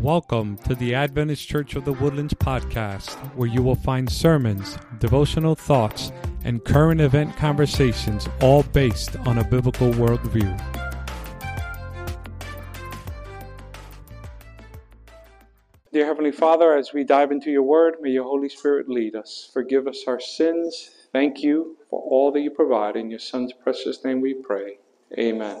Welcome to the Adventist Church of the Woodlands podcast, where you will find sermons, devotional thoughts, and current event conversations, all based on a biblical worldview. Dear Heavenly Father, as we dive into your word, may your Holy Spirit lead us. Forgive us our sins. Thank you for all that you provide. In your Son's precious name we pray. Amen.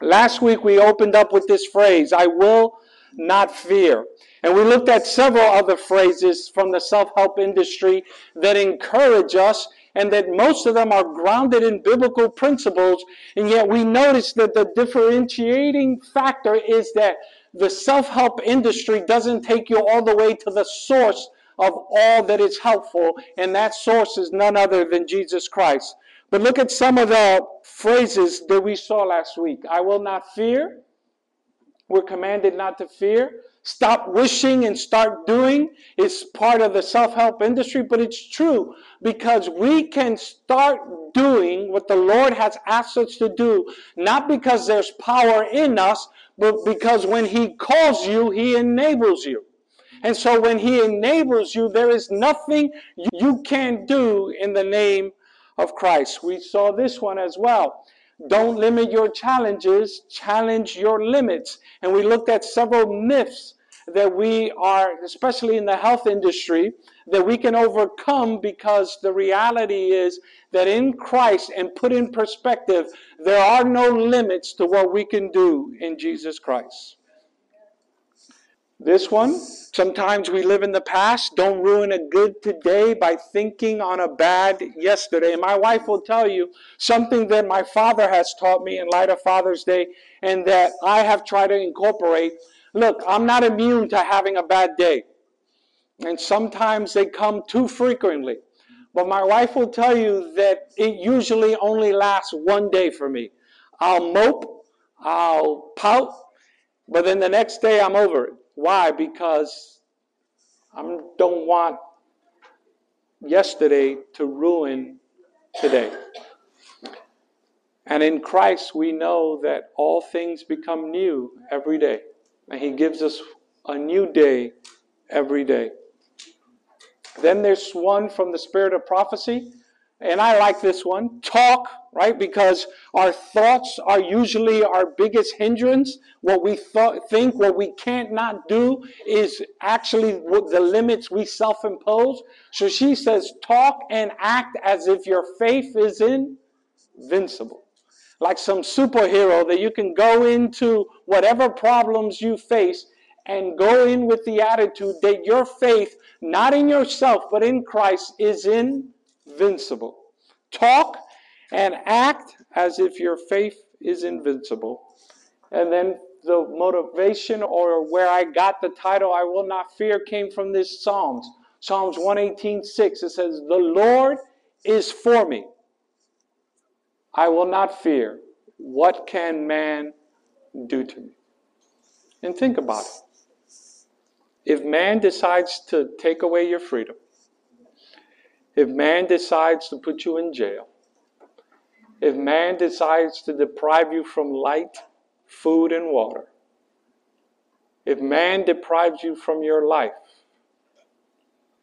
Last week we opened up with this phrase, I will not fear. And we looked at several other phrases from the self help industry that encourage us and that most of them are grounded in biblical principles. And yet we notice that the differentiating factor is that the self help industry doesn't take you all the way to the source of all that is helpful, and that source is none other than Jesus Christ. But look at some of the phrases that we saw last week. I will not fear. We're commanded not to fear. Stop wishing and start doing is part of the self help industry, but it's true because we can start doing what the Lord has asked us to do, not because there's power in us, but because when He calls you, He enables you. And so when He enables you, there is nothing you can do in the name of Christ. We saw this one as well. Don't limit your challenges, challenge your limits. And we looked at several myths that we are, especially in the health industry, that we can overcome because the reality is that in Christ and put in perspective, there are no limits to what we can do in Jesus Christ. This one, sometimes we live in the past. Don't ruin a good today by thinking on a bad yesterday. My wife will tell you something that my father has taught me in light of Father's Day and that I have tried to incorporate. Look, I'm not immune to having a bad day. And sometimes they come too frequently. But my wife will tell you that it usually only lasts one day for me. I'll mope, I'll pout, but then the next day I'm over it. Why? Because I don't want yesterday to ruin today. And in Christ, we know that all things become new every day. And He gives us a new day every day. Then there's one from the spirit of prophecy. And I like this one talk, right? Because our thoughts are usually our biggest hindrance. What we th- think, what we can't not do, is actually the limits we self impose. So she says, talk and act as if your faith is invincible. Like some superhero that you can go into whatever problems you face and go in with the attitude that your faith, not in yourself, but in Christ, is in invincible. Talk and act as if your faith is invincible. And then the motivation or where I got the title, I Will Not Fear, came from this Psalms. Psalms 118 6. It says, The Lord is for me. I will not fear. What can man do to me? And think about it. If man decides to take away your freedom, if man decides to put you in jail, if man decides to deprive you from light, food, and water, if man deprives you from your life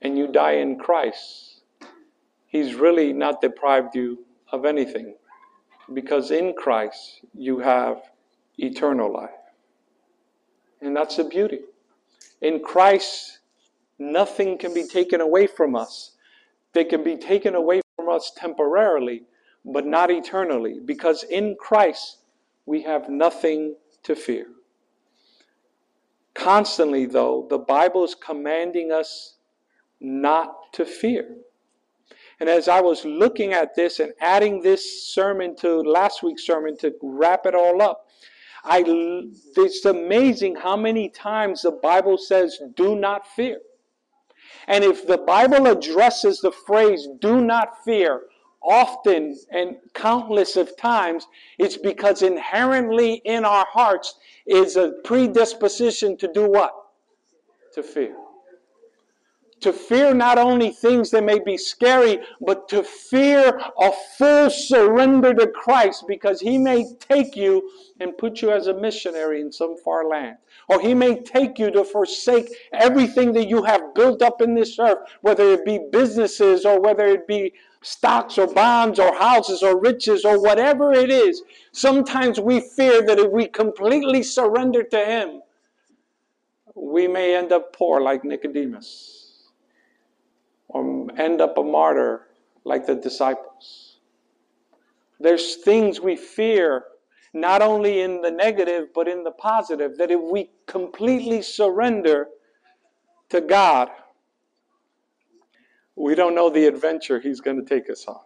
and you die in Christ, he's really not deprived you of anything because in Christ you have eternal life. And that's the beauty. In Christ, nothing can be taken away from us they can be taken away from us temporarily, but not eternally, because in Christ we have nothing to fear. Constantly, though, the Bible is commanding us not to fear. And as I was looking at this and adding this sermon to last week's sermon to wrap it all up, I, it's amazing how many times the Bible says, do not fear. And if the Bible addresses the phrase, do not fear, often and countless of times, it's because inherently in our hearts is a predisposition to do what? To fear. To fear not only things that may be scary, but to fear a full surrender to Christ because He may take you and put you as a missionary in some far land. Or He may take you to forsake everything that you have built up in this earth, whether it be businesses or whether it be stocks or bonds or houses or riches or whatever it is. Sometimes we fear that if we completely surrender to Him, we may end up poor like Nicodemus or end up a martyr like the disciples. There's things we fear, not only in the negative, but in the positive, that if we completely surrender to God, we don't know the adventure He's going to take us on.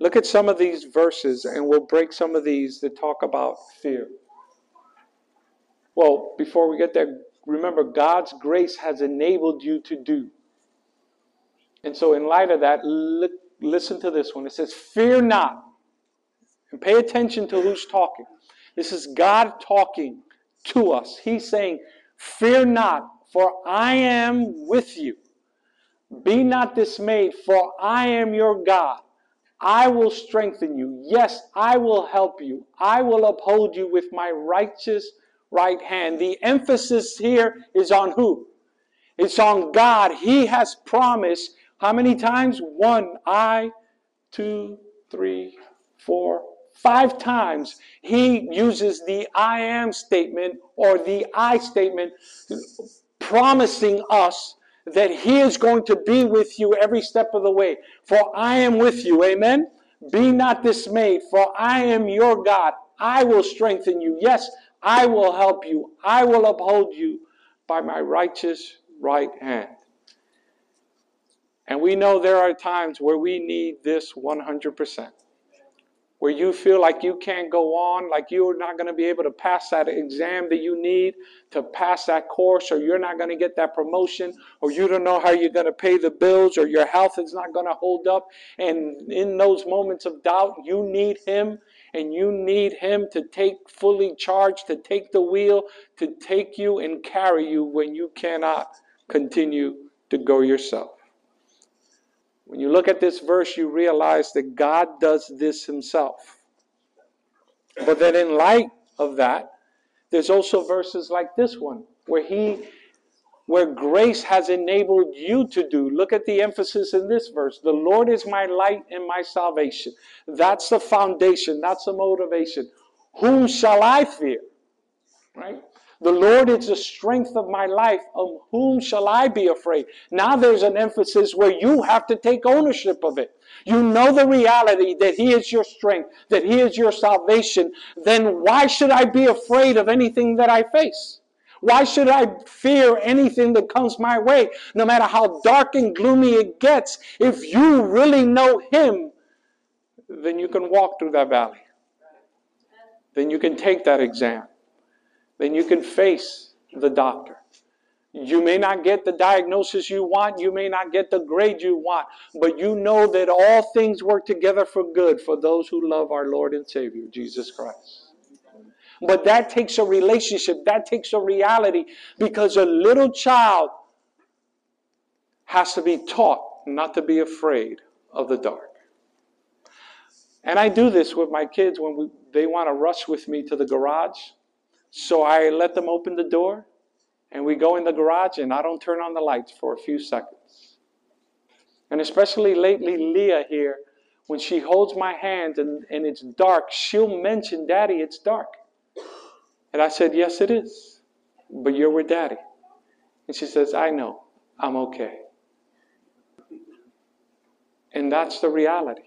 Look at some of these verses, and we'll break some of these that talk about fear. Well, before we get there, remember God's grace has enabled you to do. And so, in light of that, li- listen to this one. It says, Fear not. And pay attention to who's talking. This is God talking to us. He's saying, Fear not, for I am with you. Be not dismayed, for I am your God. I will strengthen you. Yes, I will help you. I will uphold you with my righteous right hand. The emphasis here is on who? It's on God. He has promised how many times? One, I, two, three, four, five times. He uses the I am statement or the I statement, promising us that He is going to be with you every step of the way. For I am with you. Amen. Be not dismayed, for I am your God. I will strengthen you. Yes, I will help you. I will uphold you by my righteous right hand. And we know there are times where we need this 100%. Where you feel like you can't go on, like you're not going to be able to pass that exam that you need to pass that course, or you're not going to get that promotion, or you don't know how you're going to pay the bills, or your health is not going to hold up. And in those moments of doubt, you need Him and you need Him to take fully charge, to take the wheel, to take you and carry you when you cannot continue to go yourself. When you look at this verse, you realize that God does this himself. But then, in light of that, there's also verses like this one where he where grace has enabled you to do. Look at the emphasis in this verse. The Lord is my light and my salvation. That's the foundation, that's the motivation. Whom shall I fear? Right? The Lord is the strength of my life. Of whom shall I be afraid? Now there's an emphasis where you have to take ownership of it. You know the reality that He is your strength, that He is your salvation. Then why should I be afraid of anything that I face? Why should I fear anything that comes my way? No matter how dark and gloomy it gets, if you really know Him, then you can walk through that valley. Then you can take that exam then you can face the doctor. You may not get the diagnosis you want, you may not get the grade you want, but you know that all things work together for good for those who love our Lord and Savior, Jesus Christ. But that takes a relationship, that takes a reality, because a little child has to be taught not to be afraid of the dark. And I do this with my kids when we, they want to rush with me to the garage. So I let them open the door and we go in the garage and I don't turn on the lights for a few seconds. And especially lately, Leah here, when she holds my hand and, and it's dark, she'll mention, Daddy, it's dark. And I said, Yes, it is. But you're with Daddy. And she says, I know. I'm okay. And that's the reality.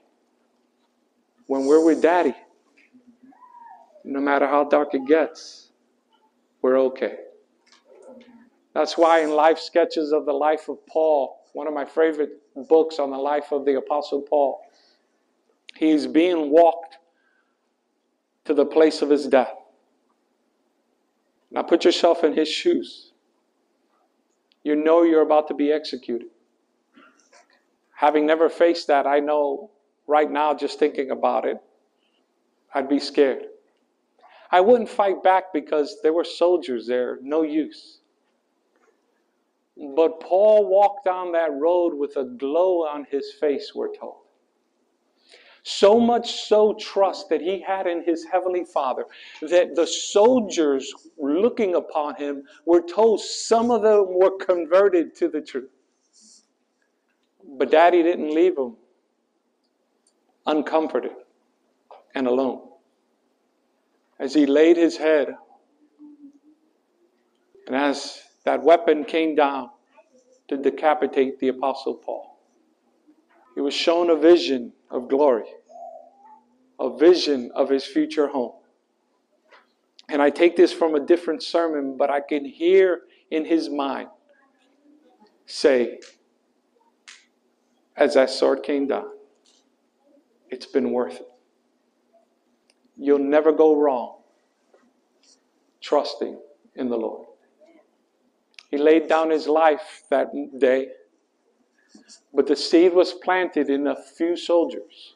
When we're with Daddy, no matter how dark it gets, we're okay. That's why in Life Sketches of the Life of Paul, one of my favorite books on the life of the Apostle Paul, he's being walked to the place of his death. Now put yourself in his shoes. You know you're about to be executed. Having never faced that, I know right now, just thinking about it, I'd be scared. I wouldn't fight back because there were soldiers there, no use. But Paul walked down that road with a glow on his face, we're told. So much so trust that he had in his heavenly Father that the soldiers looking upon him were told some of them were converted to the truth. But daddy didn't leave him uncomforted and alone. As he laid his head, and as that weapon came down to decapitate the Apostle Paul, he was shown a vision of glory, a vision of his future home. And I take this from a different sermon, but I can hear in his mind say, as that sword came down, it's been worth it. You'll never go wrong trusting in the Lord. He laid down his life that day, but the seed was planted in a few soldiers,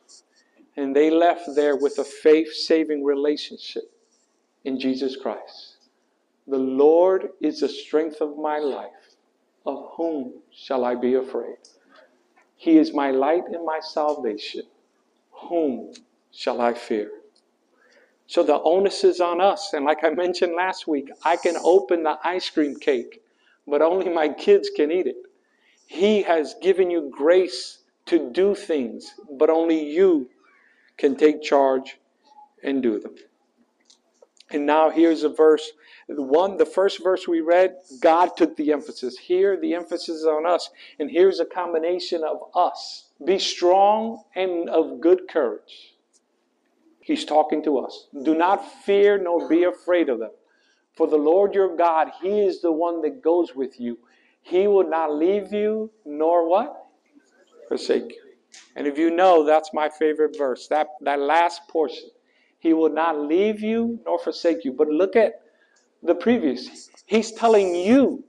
and they left there with a faith saving relationship in Jesus Christ. The Lord is the strength of my life. Of whom shall I be afraid? He is my light and my salvation. Whom shall I fear? So the onus is on us. And like I mentioned last week, I can open the ice cream cake, but only my kids can eat it. He has given you grace to do things, but only you can take charge and do them. And now here's a verse. One, the first verse we read, God took the emphasis. Here, the emphasis is on us. And here's a combination of us. Be strong and of good courage. He's talking to us. Do not fear nor be afraid of them. For the Lord your God, He is the one that goes with you. He will not leave you nor what? Forsake you. And if you know, that's my favorite verse. That, that last portion. He will not leave you nor forsake you. But look at the previous. He's telling you,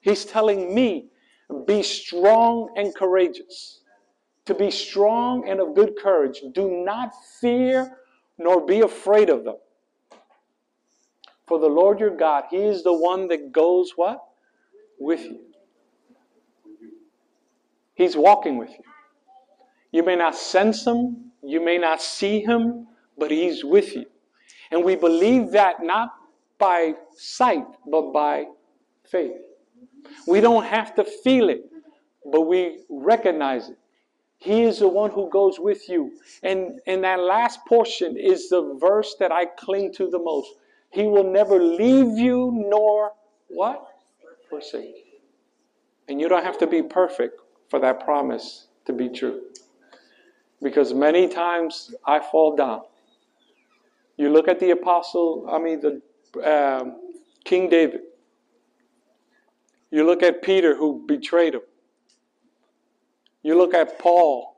He's telling me, be strong and courageous. To be strong and of good courage. Do not fear nor be afraid of them. For the Lord your God, He is the one that goes what? With you. He's walking with you. You may not sense Him, you may not see Him, but He's with you. And we believe that not by sight, but by faith. We don't have to feel it, but we recognize it. He is the one who goes with you. And, and that last portion is the verse that I cling to the most. He will never leave you nor what? Forsake. And you don't have to be perfect for that promise to be true. Because many times I fall down. You look at the apostle, I mean, the um, King David. You look at Peter who betrayed him. You look at Paul.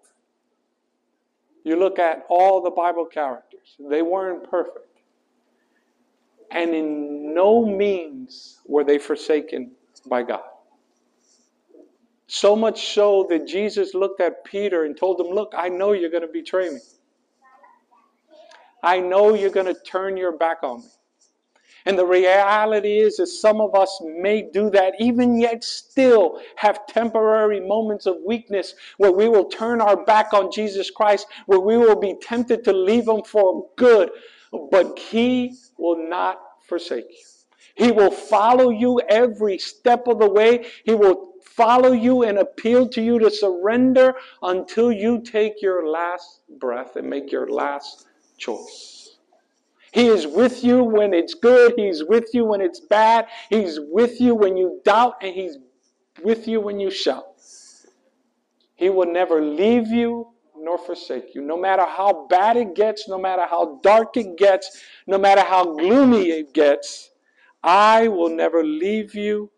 You look at all the Bible characters. They weren't perfect. And in no means were they forsaken by God. So much so that Jesus looked at Peter and told him, Look, I know you're going to betray me. I know you're going to turn your back on me. And the reality is, is some of us may do that, even yet still have temporary moments of weakness where we will turn our back on Jesus Christ, where we will be tempted to leave Him for good. But He will not forsake you. He will follow you every step of the way. He will follow you and appeal to you to surrender until you take your last breath and make your last choice. He is with you when it's good. He's with you when it's bad. He's with you when you doubt, and He's with you when you shout. He will never leave you nor forsake you. No matter how bad it gets, no matter how dark it gets, no matter how gloomy it gets, I will never leave you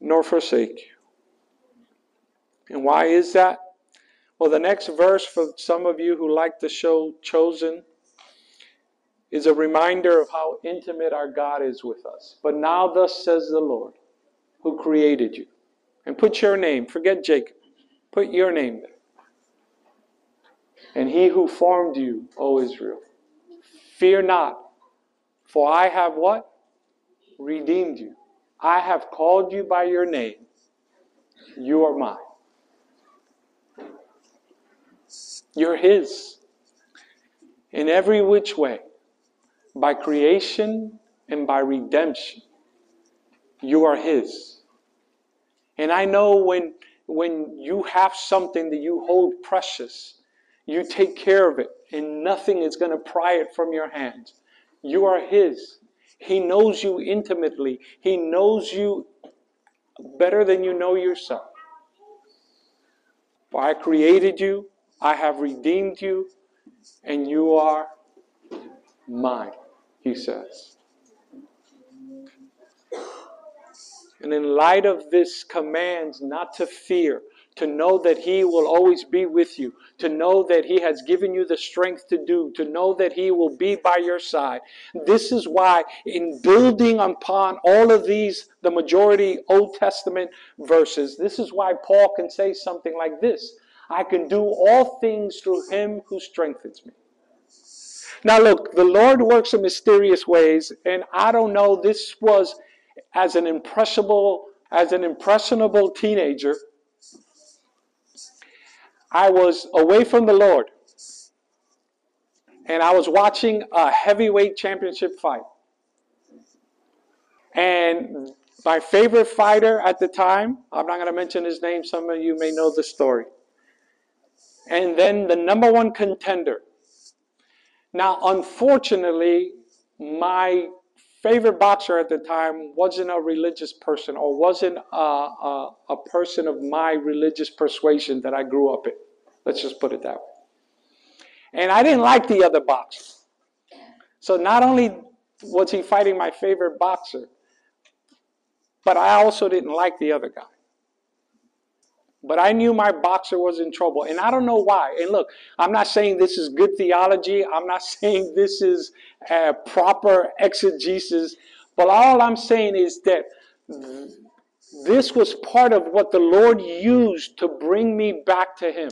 nor forsake you. And why is that? Well, the next verse for some of you who like the show Chosen is a reminder of how intimate our God is with us. But now, thus says the Lord, who created you. And put your name, forget Jacob, put your name there. And he who formed you, O Israel, fear not, for I have what? Redeemed you. I have called you by your name. You are mine. You're His. In every which way, by creation and by redemption, you are His. And I know when, when you have something that you hold precious, you take care of it, and nothing is going to pry it from your hands. You are His. He knows you intimately, He knows you better than you know yourself. For I created you, I have redeemed you, and you are mine, he says. And in light of this commands not to fear, to know that He will always be with you, to know that He has given you the strength to do, to know that He will be by your side. This is why, in building upon all of these, the majority Old Testament verses, this is why Paul can say something like this I can do all things through Him who strengthens me. Now, look, the Lord works in mysterious ways, and I don't know, this was as an impressionable, as an impressionable teenager I was away from the Lord and I was watching a heavyweight championship fight. And my favorite fighter at the time, I'm not going to mention his name, some of you may know the story. And then the number one contender. Now, unfortunately, my favorite boxer at the time wasn't a religious person or wasn't a, a, a, person of my religious persuasion that I grew up in. Let's just put it that way. And I didn't like the other boxer. So not only was he fighting my favorite boxer, but I also didn't like the other guy. But I knew my boxer was in trouble. And I don't know why. And look, I'm not saying this is good theology. I'm not saying this is a proper exegesis. But all I'm saying is that this was part of what the Lord used to bring me back to Him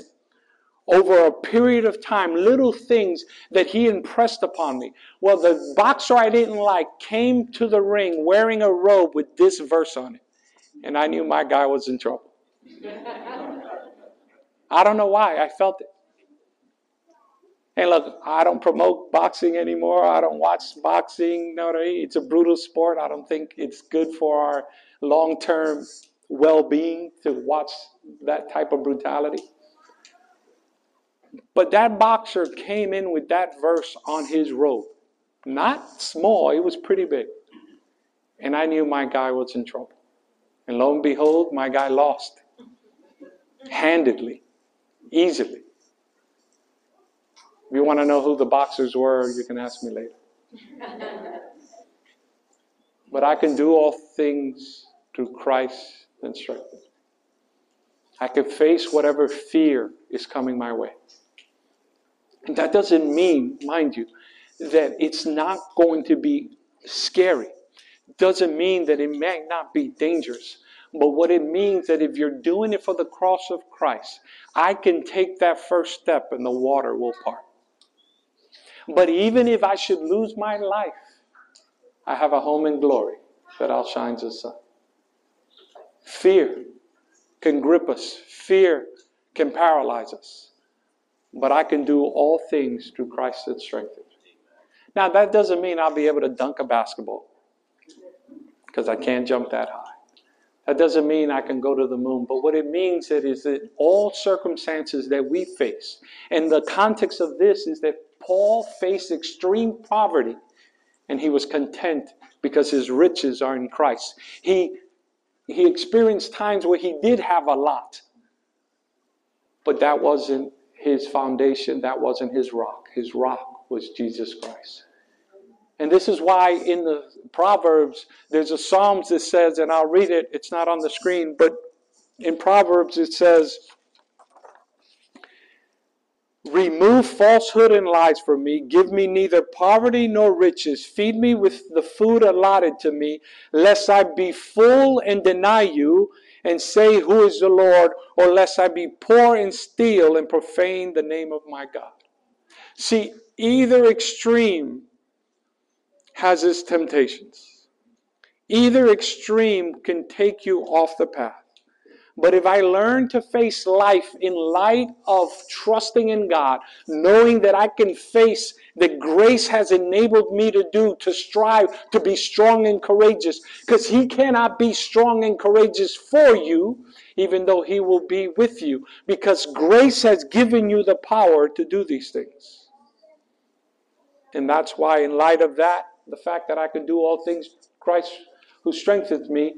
over a period of time, little things that he impressed upon me. Well, the boxer I didn't like came to the ring wearing a robe with this verse on it. And I knew my guy was in trouble. I don't know why. I felt it. And look, I don't promote boxing anymore. I don't watch boxing. No, it's a brutal sport. I don't think it's good for our long term well being to watch that type of brutality. But that boxer came in with that verse on his robe. Not small, it was pretty big. And I knew my guy was in trouble. And lo and behold, my guy lost handedly, easily. If you want to know who the boxers were, you can ask me later. but I can do all things through Christ and strengthen. I can face whatever fear is coming my way. And that doesn't mean, mind you, that it's not going to be scary. Doesn't mean that it may not be dangerous. But what it means that if you're doing it for the cross of Christ, I can take that first step and the water will part. But even if I should lose my life, I have a home in glory that outshines the sun. Fear can grip us. Fear can paralyze us. But I can do all things through Christ that strengthens me. Now, that doesn't mean I'll be able to dunk a basketball because I can't jump that high. That doesn't mean I can go to the moon, but what it means is that all circumstances that we face, and the context of this is that Paul faced extreme poverty and he was content because his riches are in Christ. He, he experienced times where he did have a lot, but that wasn't his foundation, that wasn't his rock. His rock was Jesus Christ. And this is why in the Proverbs, there's a Psalms that says, and I'll read it, it's not on the screen, but in Proverbs it says, Remove falsehood and lies from me. Give me neither poverty nor riches. Feed me with the food allotted to me, lest I be full and deny you and say, Who is the Lord? or lest I be poor and steal and profane the name of my God. See, either extreme has its temptations. Either extreme can take you off the path. But if I learn to face life in light of trusting in God, knowing that I can face that grace has enabled me to do, to strive to be strong and courageous, because He cannot be strong and courageous for you, even though He will be with you, because grace has given you the power to do these things. And that's why, in light of that, the fact that I can do all things, Christ who strengthens me,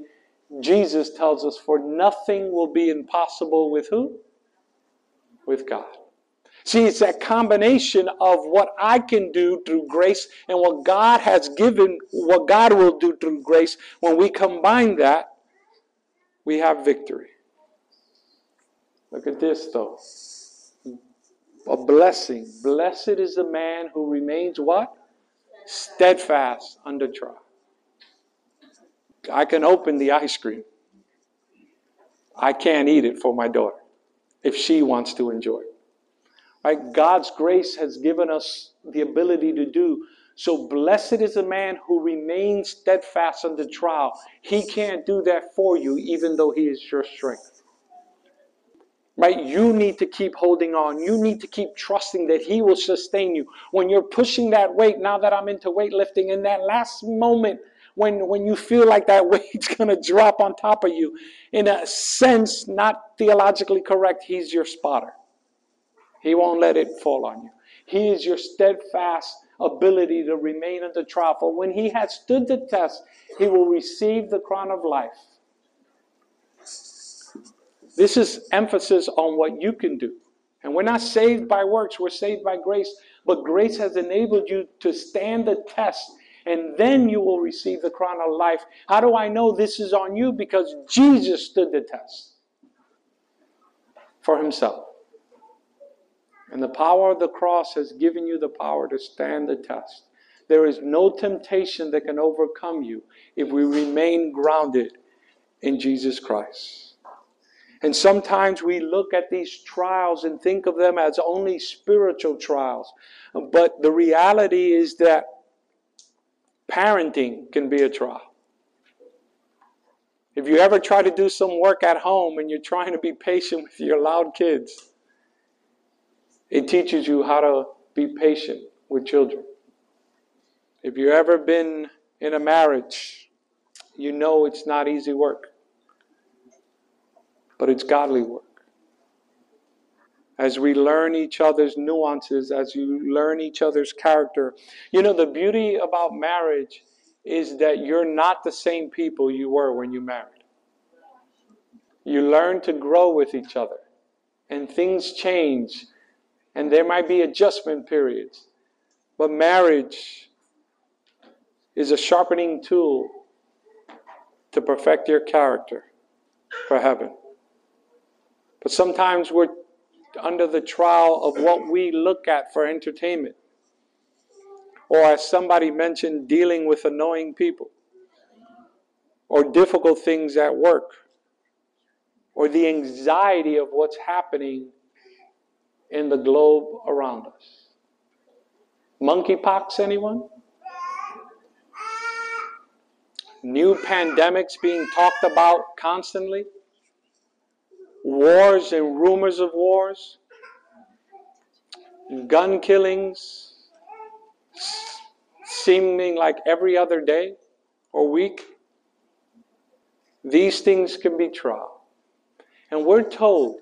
Jesus tells us, for nothing will be impossible with who? With God. See, it's that combination of what I can do through grace and what God has given, what God will do through grace. When we combine that, we have victory. Look at this, though. A blessing. Blessed is the man who remains what? Steadfast under trial. I can open the ice cream. I can't eat it for my daughter if she wants to enjoy it. Right? God's grace has given us the ability to do. So blessed is the man who remains steadfast under trial. He can't do that for you, even though he is your strength. Right? You need to keep holding on. You need to keep trusting that He will sustain you. When you're pushing that weight, now that I'm into weightlifting, in that last moment, when, when you feel like that weight's going to drop on top of you. In a sense, not theologically correct, he's your spotter. He won't let it fall on you. He is your steadfast ability to remain under trial. For when he has stood the test, he will receive the crown of life. This is emphasis on what you can do. And we're not saved by works, we're saved by grace. But grace has enabled you to stand the test and then you will receive the crown of life. How do I know this is on you? Because Jesus stood the test for himself. And the power of the cross has given you the power to stand the test. There is no temptation that can overcome you if we remain grounded in Jesus Christ. And sometimes we look at these trials and think of them as only spiritual trials. But the reality is that Parenting can be a trial. If you ever try to do some work at home and you're trying to be patient with your loud kids, it teaches you how to be patient with children. If you've ever been in a marriage, you know it's not easy work, but it's godly work as we learn each other's nuances, as you learn each other's character. You know, the beauty about marriage is that you're not the same people you were when you married. You learn to grow with each other, and things change, and there might be adjustment periods. But marriage is a sharpening tool to perfect your character for heaven. But sometimes we're under the trial of what we look at for entertainment. Or, as somebody mentioned, dealing with annoying people, or difficult things at work, or the anxiety of what's happening in the globe around us. Monkeypox, anyone? New pandemics being talked about constantly? Wars and rumors of wars, gun killings, seeming like every other day or week. These things can be trial. And we're told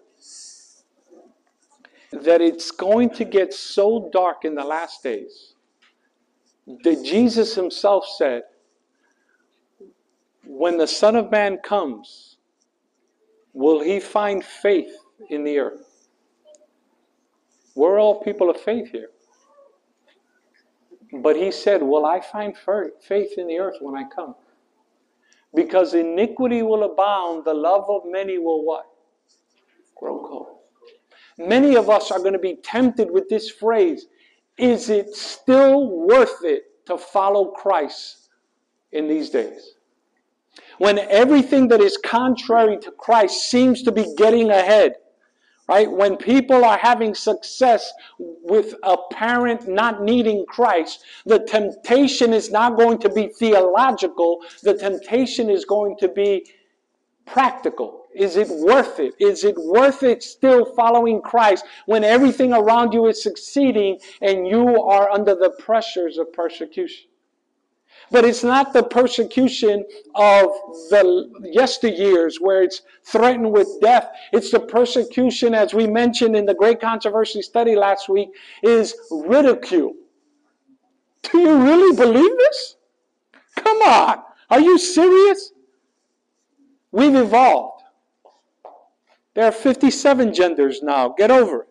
that it's going to get so dark in the last days that Jesus himself said, when the Son of Man comes, Will he find faith in the earth? We're all people of faith here. But he said, Will I find faith in the earth when I come? Because iniquity will abound, the love of many will what? Grow cold. Many of us are going to be tempted with this phrase Is it still worth it to follow Christ in these days? When everything that is contrary to Christ seems to be getting ahead. Right? When people are having success with a parent not needing Christ, the temptation is not going to be theological, the temptation is going to be practical. Is it worth it? Is it worth it still following Christ when everything around you is succeeding and you are under the pressures of persecution? But it's not the persecution of the yesteryears where it's threatened with death. It's the persecution, as we mentioned in the great controversy study last week, is ridicule. Do you really believe this? Come on. Are you serious? We've evolved. There are 57 genders now. Get over it.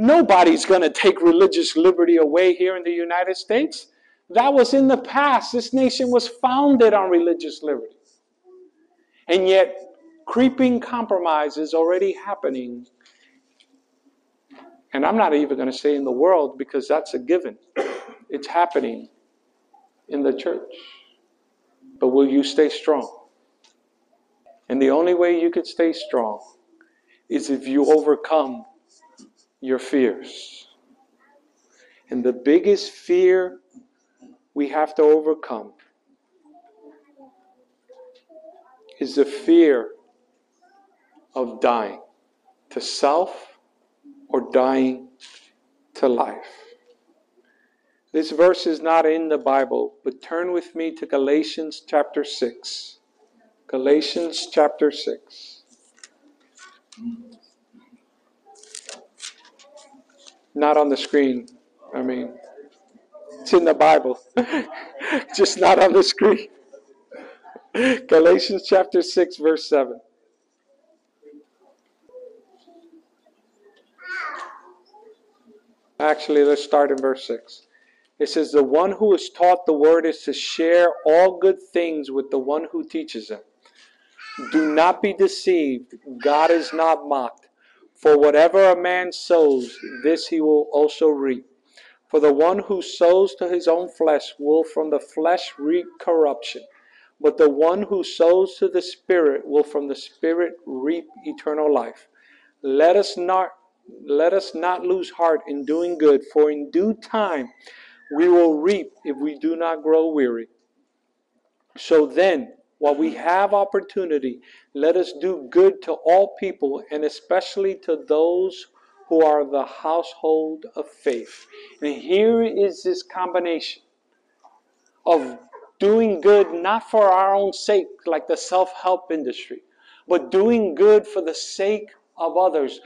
Nobody's going to take religious liberty away here in the United States. That was in the past. This nation was founded on religious liberty. And yet, creeping compromise is already happening. And I'm not even going to say in the world because that's a given. It's happening in the church. But will you stay strong? And the only way you can stay strong is if you overcome your fears. And the biggest fear we have to overcome is the fear of dying to self or dying to life. This verse is not in the Bible, but turn with me to Galatians chapter 6. Galatians chapter 6. Not on the screen. I mean, it's in the Bible, just not on the screen. Galatians chapter 6, verse 7. Actually, let's start in verse 6. It says, The one who is taught the word is to share all good things with the one who teaches him. Do not be deceived. God is not mocked. For whatever a man sows, this he will also reap. For the one who sows to his own flesh will from the flesh reap corruption, but the one who sows to the Spirit will from the Spirit reap eternal life. Let us not let us not lose heart in doing good, for in due time we will reap if we do not grow weary. So then, while we have opportunity, let us do good to all people and especially to those who are the household of faith. And here is this combination of doing good not for our own sake, like the self help industry, but doing good for the sake of others,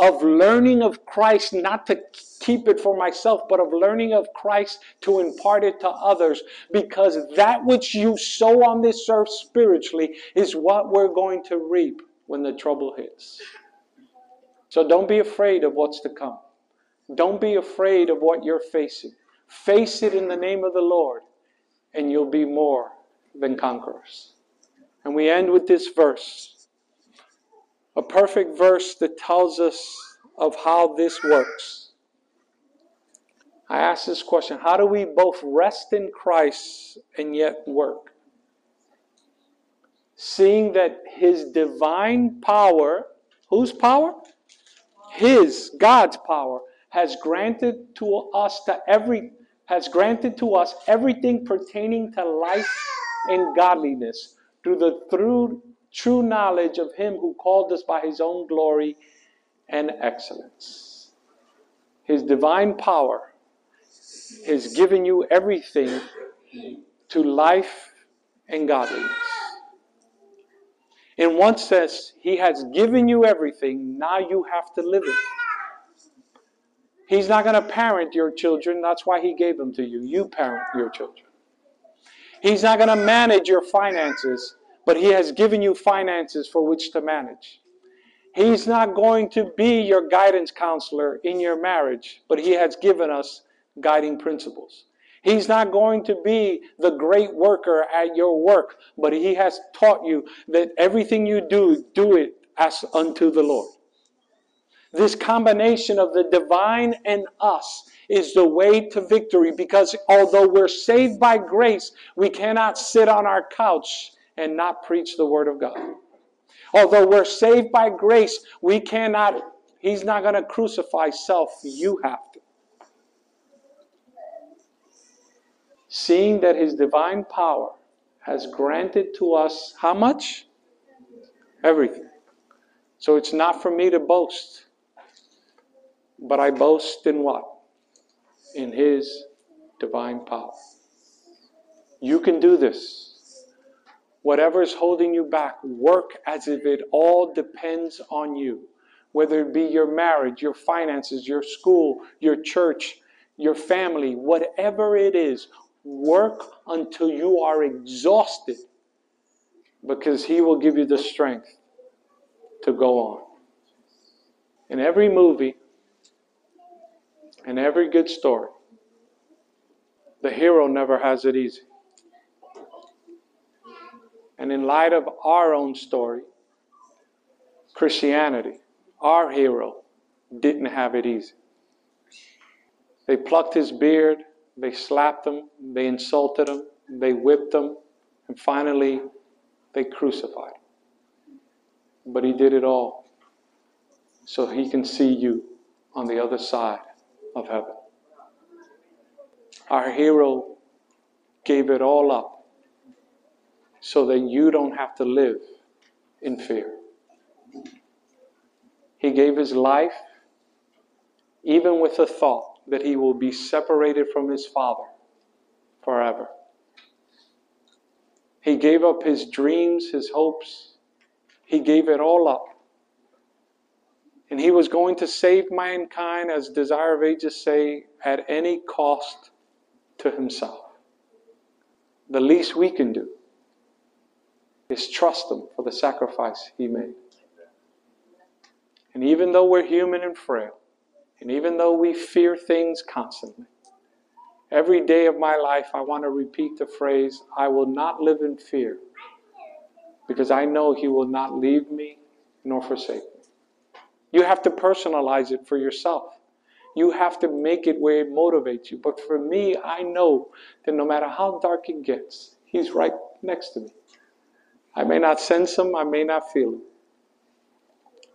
of learning of Christ, not to keep it for myself, but of learning of Christ to impart it to others. Because that which you sow on this earth spiritually is what we're going to reap when the trouble hits. So don't be afraid of what's to come. Don't be afraid of what you're facing. Face it in the name of the Lord, and you'll be more than conquerors. And we end with this verse a perfect verse that tells us of how this works. I ask this question How do we both rest in Christ and yet work? Seeing that His divine power, whose power? His, God's power, has granted to us to every has granted to us everything pertaining to life and godliness through the through true knowledge of Him who called us by His own glory and excellence. His divine power has given you everything to life and godliness. In one sense, He has given you everything, now you have to live it. He's not going to parent your children, that's why He gave them to you. You parent your children. He's not going to manage your finances, but He has given you finances for which to manage. He's not going to be your guidance counselor in your marriage, but He has given us guiding principles. He's not going to be the great worker at your work, but He has taught you that everything you do, do it as unto the Lord. This combination of the divine and us is the way to victory because although we're saved by grace, we cannot sit on our couch and not preach the Word of God. Although we're saved by grace, we cannot, He's not going to crucify self. You have to. seeing that his divine power has granted to us how much? Everything. So it's not for me to boast, but I boast in what? In his divine power. You can do this. Whatever is holding you back, work as if it all depends on you. Whether it be your marriage, your finances, your school, your church, your family, whatever it is, Work until you are exhausted because He will give you the strength to go on. In every movie, in every good story, the hero never has it easy. And in light of our own story, Christianity, our hero, didn't have it easy. They plucked his beard, they slapped him, they insulted him, they whipped him, and finally they crucified him. But he did it all so he can see you on the other side of heaven. Our hero gave it all up so that you don't have to live in fear. He gave his life even with the thought that he will be separated from his Father forever. He gave up his dreams, his hopes. He gave it all up. And he was going to save mankind, as Desire of Ages say, at any cost to himself. The least we can do is trust him for the sacrifice he made. And even though we're human and frail, and even though we fear things constantly, every day of my life I want to repeat the phrase, I will not live in fear because I know He will not leave me nor forsake me. You have to personalize it for yourself. You have to make it where it motivates you. But for me, I know that no matter how dark it gets, He's right next to me. I may not sense them, I may not feel them.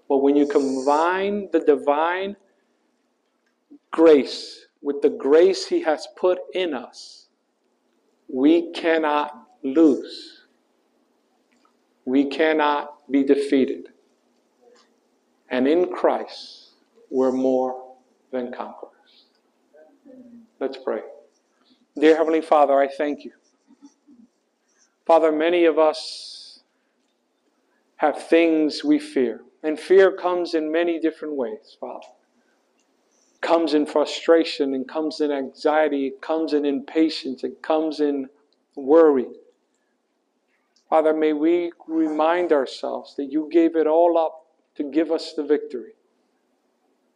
But when you combine the divine grace, with the grace He has put in us, we cannot lose. We cannot be defeated. And in Christ, we're more than conquerors. Let's pray. Dear Heavenly Father, I thank you. Father, many of us have things we fear, and fear comes in many different ways, Father comes in frustration and comes in anxiety, it comes in impatience, it comes in worry. Father, may we remind ourselves that you gave it all up to give us the victory.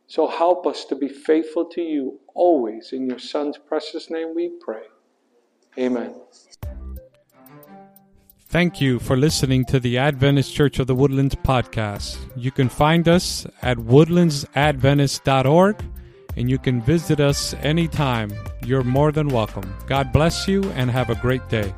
So help us to be faithful to you always. In your Son's precious name we pray. Amen. Thank you for listening to the Adventist Church of the Woodlands podcast. You can find us at woodlandsadventist.org and you can visit us anytime. You're more than welcome. God bless you and have a great day.